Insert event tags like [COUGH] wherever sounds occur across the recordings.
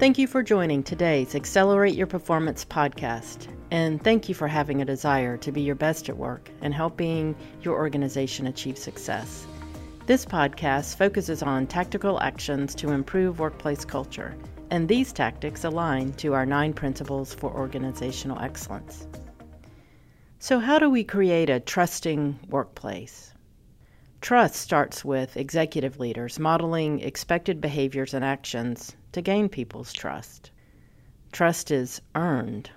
Thank you for joining today's Accelerate Your Performance podcast. And thank you for having a desire to be your best at work and helping your organization achieve success. This podcast focuses on tactical actions to improve workplace culture, and these tactics align to our nine principles for organizational excellence. So, how do we create a trusting workplace? Trust starts with executive leaders modeling expected behaviors and actions to gain people's trust. Trust is earned.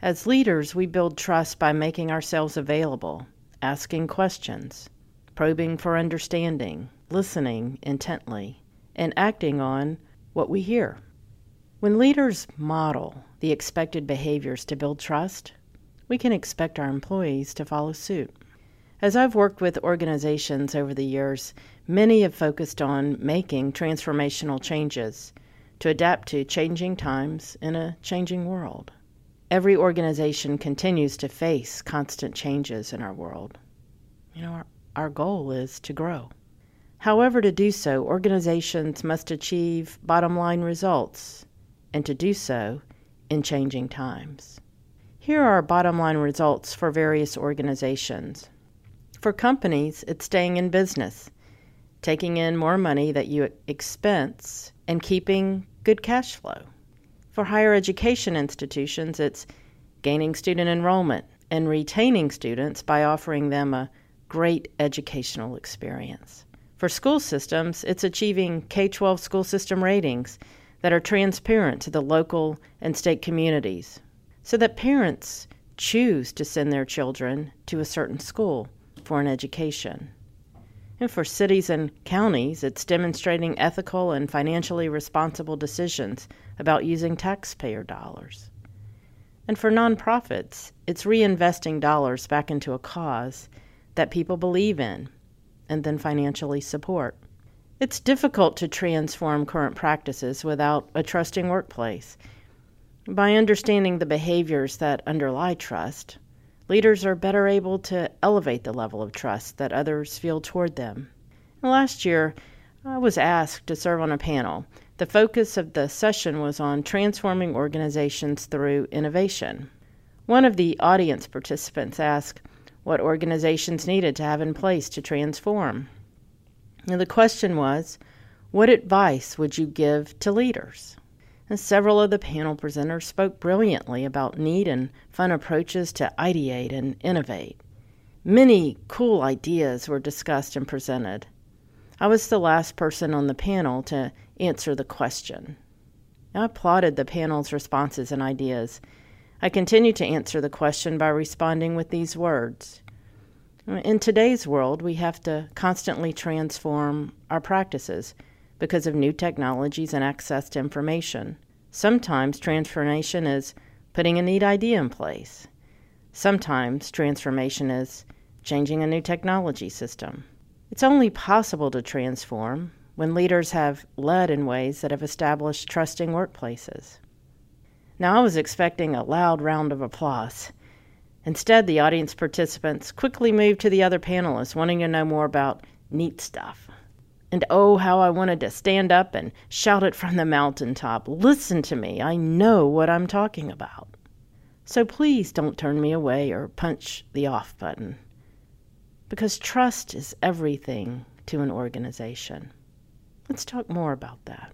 As leaders, we build trust by making ourselves available, asking questions, probing for understanding, listening intently, and acting on what we hear. When leaders model the expected behaviors to build trust, we can expect our employees to follow suit. As I've worked with organizations over the years, many have focused on making transformational changes to adapt to changing times in a changing world. Every organization continues to face constant changes in our world. You know, our, our goal is to grow. However, to do so, organizations must achieve bottom line results, and to do so in changing times. Here are bottom line results for various organizations. For companies, it's staying in business, taking in more money that you expense, and keeping good cash flow. For higher education institutions, it's gaining student enrollment and retaining students by offering them a great educational experience. For school systems, it's achieving K 12 school system ratings that are transparent to the local and state communities so that parents choose to send their children to a certain school for an education. And for cities and counties, it's demonstrating ethical and financially responsible decisions about using taxpayer dollars. And for nonprofits, it's reinvesting dollars back into a cause that people believe in and then financially support. It's difficult to transform current practices without a trusting workplace. By understanding the behaviors that underlie trust, leaders are better able to elevate the level of trust that others feel toward them. Last year, I was asked to serve on a panel. The focus of the session was on transforming organizations through innovation. One of the audience participants asked what organizations needed to have in place to transform. The question was, what advice would you give to leaders? And several of the panel presenters spoke brilliantly about neat and fun approaches to ideate and innovate. Many cool ideas were discussed and presented. I was the last person on the panel to answer the question. I applauded the panel's responses and ideas. I continued to answer the question by responding with these words. In today's world, we have to constantly transform our practices because of new technologies and access to information. Sometimes transformation is putting a neat idea in place. Sometimes transformation is changing a new technology system. It's only possible to transform when leaders have led in ways that have established trusting workplaces. Now, I was expecting a loud round of applause. Instead, the audience participants quickly moved to the other panelists, wanting to know more about neat stuff. And oh, how I wanted to stand up and shout it from the mountaintop Listen to me, I know what I'm talking about. So please don't turn me away or punch the off button. Because trust is everything to an organization. Let's talk more about that.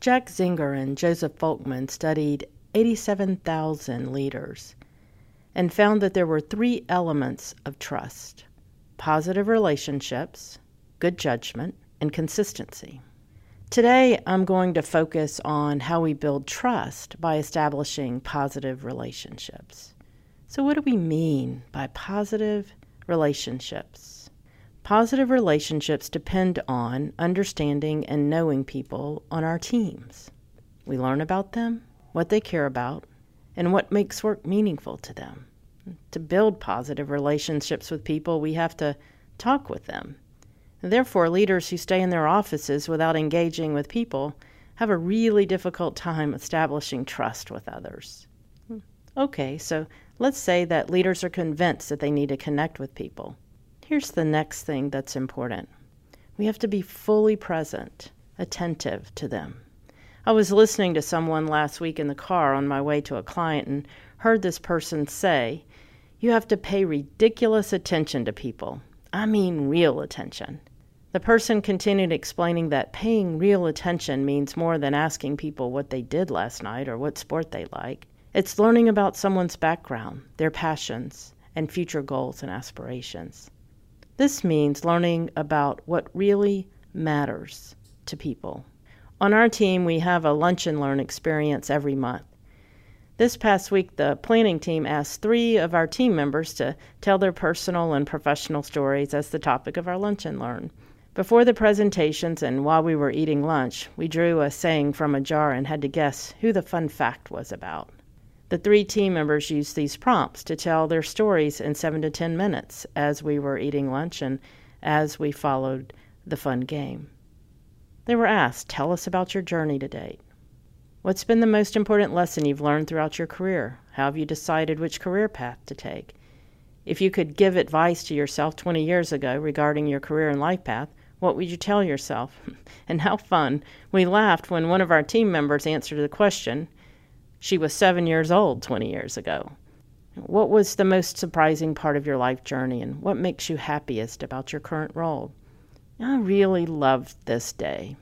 Jack Zenger and Joseph Folkman studied 87,000 leaders and found that there were three elements of trust positive relationships, good judgment, and consistency. Today, I'm going to focus on how we build trust by establishing positive relationships. So, what do we mean by positive relationships? Positive relationships depend on understanding and knowing people on our teams. We learn about them, what they care about, and what makes work meaningful to them. To build positive relationships with people, we have to talk with them Therefore, leaders who stay in their offices without engaging with people have a really difficult time establishing trust with others. Hmm. Okay, so let's say that leaders are convinced that they need to connect with people. Here's the next thing that's important we have to be fully present, attentive to them. I was listening to someone last week in the car on my way to a client and heard this person say, You have to pay ridiculous attention to people. I mean, real attention. The person continued explaining that paying real attention means more than asking people what they did last night or what sport they like. It's learning about someone's background, their passions, and future goals and aspirations. This means learning about what really matters to people. On our team, we have a lunch and learn experience every month. This past week, the planning team asked three of our team members to tell their personal and professional stories as the topic of our lunch and learn. Before the presentations and while we were eating lunch, we drew a saying from a jar and had to guess who the fun fact was about. The three team members used these prompts to tell their stories in seven to ten minutes as we were eating lunch and as we followed the fun game. They were asked, Tell us about your journey to date. What's been the most important lesson you've learned throughout your career? How have you decided which career path to take? If you could give advice to yourself 20 years ago regarding your career and life path, what would you tell yourself? [LAUGHS] and how fun. We laughed when one of our team members answered the question. She was seven years old 20 years ago. What was the most surprising part of your life journey, and what makes you happiest about your current role? I really loved this day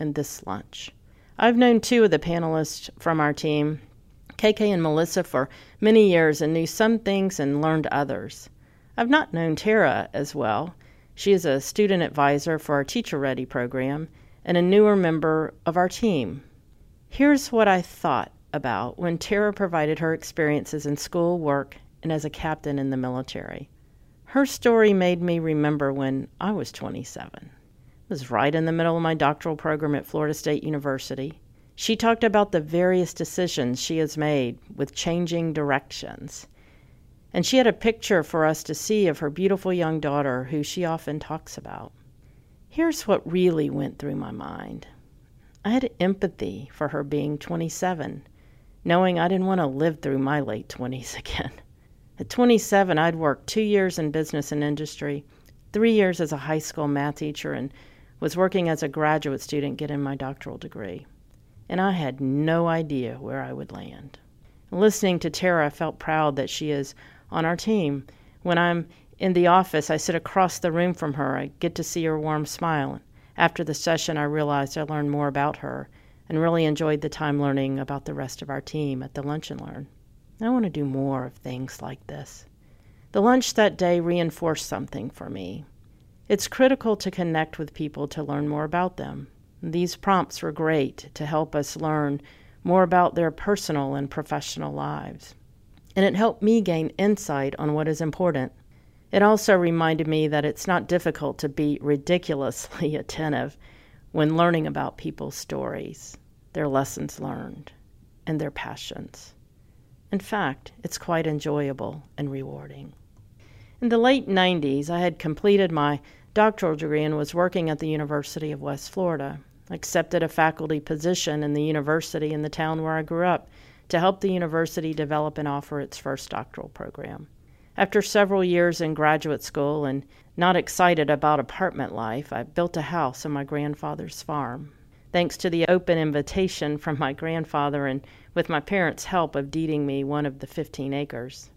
and this lunch. I've known two of the panelists from our team, KK and Melissa, for many years and knew some things and learned others. I've not known Tara as well. She is a student advisor for our Teacher Ready program and a newer member of our team. Here's what I thought about when Tara provided her experiences in school, work, and as a captain in the military. Her story made me remember when I was 27. Was right in the middle of my doctoral program at Florida State University. She talked about the various decisions she has made with changing directions. And she had a picture for us to see of her beautiful young daughter, who she often talks about. Here's what really went through my mind I had empathy for her being 27, knowing I didn't want to live through my late 20s [LAUGHS] again. At 27, I'd worked two years in business and industry, three years as a high school math teacher, and was working as a graduate student getting my doctoral degree. And I had no idea where I would land. Listening to Tara, I felt proud that she is on our team. When I'm in the office, I sit across the room from her. I get to see her warm smile. After the session, I realized I learned more about her and really enjoyed the time learning about the rest of our team at the Lunch and Learn. I want to do more of things like this. The lunch that day reinforced something for me. It's critical to connect with people to learn more about them. These prompts were great to help us learn more about their personal and professional lives. And it helped me gain insight on what is important. It also reminded me that it's not difficult to be ridiculously [LAUGHS] attentive when learning about people's stories, their lessons learned, and their passions. In fact, it's quite enjoyable and rewarding. In the late 90s, I had completed my doctoral degree and was working at the University of West Florida. Accepted a faculty position in the university in the town where I grew up to help the university develop and offer its first doctoral program. After several years in graduate school and not excited about apartment life, I built a house on my grandfather's farm. Thanks to the open invitation from my grandfather and with my parents' help of deeding me one of the 15 acres.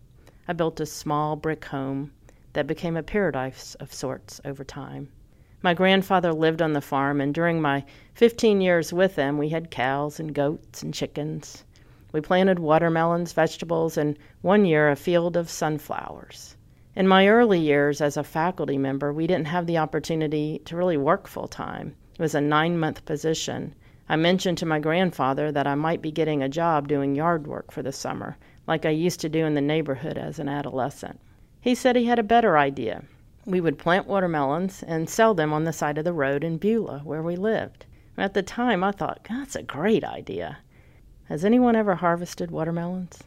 I built a small brick home that became a paradise of sorts over time. My grandfather lived on the farm, and during my 15 years with him, we had cows and goats and chickens. We planted watermelons, vegetables, and one year a field of sunflowers. In my early years as a faculty member, we didn't have the opportunity to really work full time. It was a nine month position, I mentioned to my grandfather that I might be getting a job doing yard work for the summer, like I used to do in the neighborhood as an adolescent. He said he had a better idea. We would plant watermelons and sell them on the side of the road in Beulah, where we lived. At the time, I thought, that's a great idea. Has anyone ever harvested watermelons?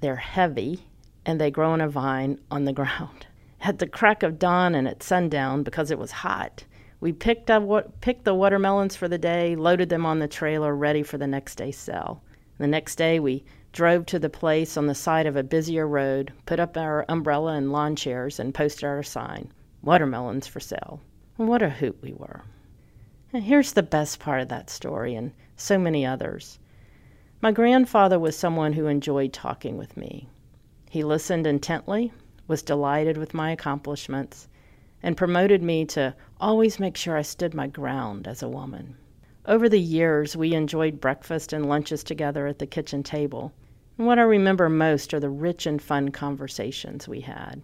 They're heavy and they grow in a vine on the [LAUGHS] ground. At the crack of dawn and at sundown, because it was hot, we picked up picked the watermelons for the day, loaded them on the trailer, ready for the next day's sell. The next day, we drove to the place on the side of a busier road, put up our umbrella and lawn chairs, and posted our sign, "Watermelons for sale." what a hoot we were! Here's the best part of that story, and so many others. My grandfather was someone who enjoyed talking with me. He listened intently, was delighted with my accomplishments, and promoted me to always make sure I stood my ground as a woman. Over the years, we enjoyed breakfast and lunches together at the kitchen table. What I remember most are the rich and fun conversations we had.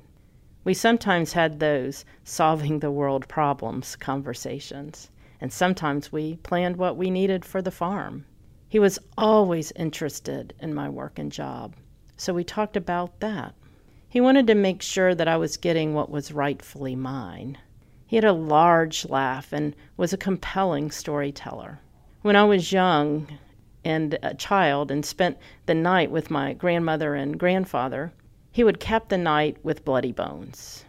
We sometimes had those solving the world problems conversations, and sometimes we planned what we needed for the farm. He was always interested in my work and job, so we talked about that. He wanted to make sure that I was getting what was rightfully mine. He had a large laugh and was a compelling storyteller. When I was young and a child and spent the night with my grandmother and grandfather, he would cap the night with bloody bones.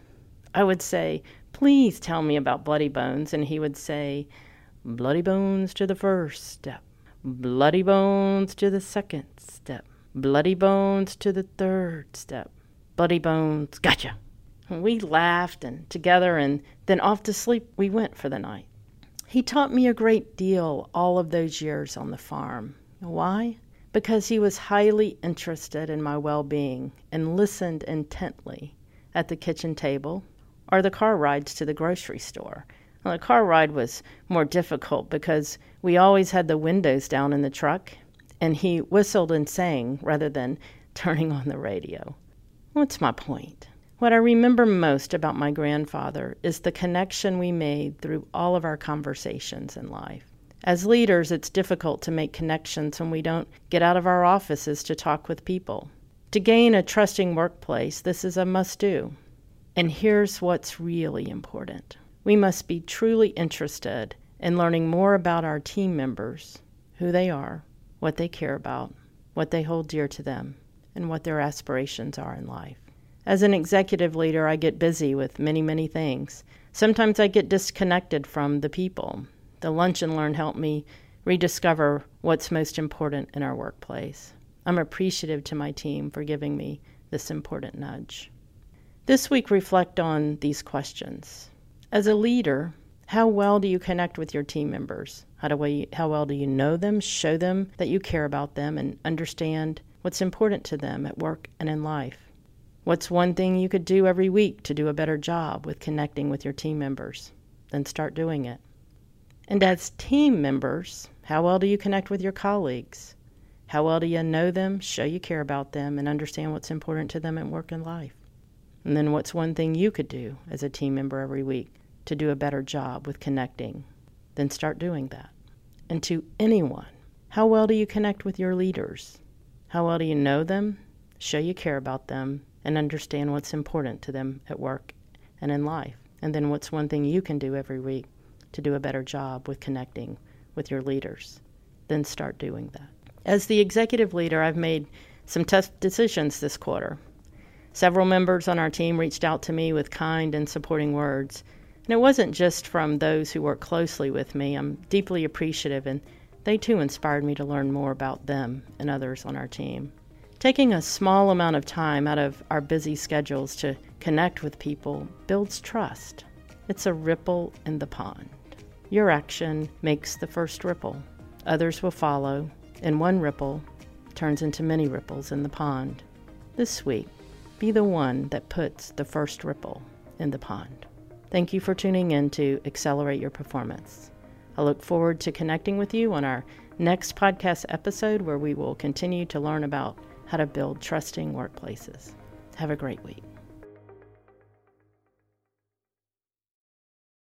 I would say, Please tell me about bloody bones. And he would say, Bloody bones to the first step, bloody bones to the second step, bloody bones to the third step, bloody bones, gotcha. We laughed and together, and then off to sleep we went for the night. He taught me a great deal all of those years on the farm. Why? Because he was highly interested in my well being and listened intently at the kitchen table or the car rides to the grocery store. Well, the car ride was more difficult because we always had the windows down in the truck, and he whistled and sang rather than [LAUGHS] turning on the radio. What's my point? What I remember most about my grandfather is the connection we made through all of our conversations in life. As leaders, it's difficult to make connections when we don't get out of our offices to talk with people. To gain a trusting workplace, this is a must do. And here's what's really important we must be truly interested in learning more about our team members, who they are, what they care about, what they hold dear to them, and what their aspirations are in life. As an executive leader, I get busy with many, many things. Sometimes I get disconnected from the people. The Lunch and Learn helped me rediscover what's most important in our workplace. I'm appreciative to my team for giving me this important nudge. This week, reflect on these questions. As a leader, how well do you connect with your team members? How, do we, how well do you know them, show them that you care about them, and understand what's important to them at work and in life? What's one thing you could do every week to do a better job with connecting with your team members? Then start doing it. And as team members, how well do you connect with your colleagues? How well do you know them, show you care about them, and understand what's important to them in work and life? And then what's one thing you could do as a team member every week to do a better job with connecting? Then start doing that. And to anyone, how well do you connect with your leaders? How well do you know them, show you care about them, and understand what's important to them at work and in life. And then what's one thing you can do every week to do a better job with connecting with your leaders. Then start doing that. As the executive leader, I've made some tough decisions this quarter. Several members on our team reached out to me with kind and supporting words. And it wasn't just from those who work closely with me. I'm deeply appreciative, and they too inspired me to learn more about them and others on our team. Taking a small amount of time out of our busy schedules to connect with people builds trust. It's a ripple in the pond. Your action makes the first ripple. Others will follow, and one ripple turns into many ripples in the pond. This week, be the one that puts the first ripple in the pond. Thank you for tuning in to Accelerate Your Performance. I look forward to connecting with you on our next podcast episode where we will continue to learn about how to build trusting workplaces. Have a great week.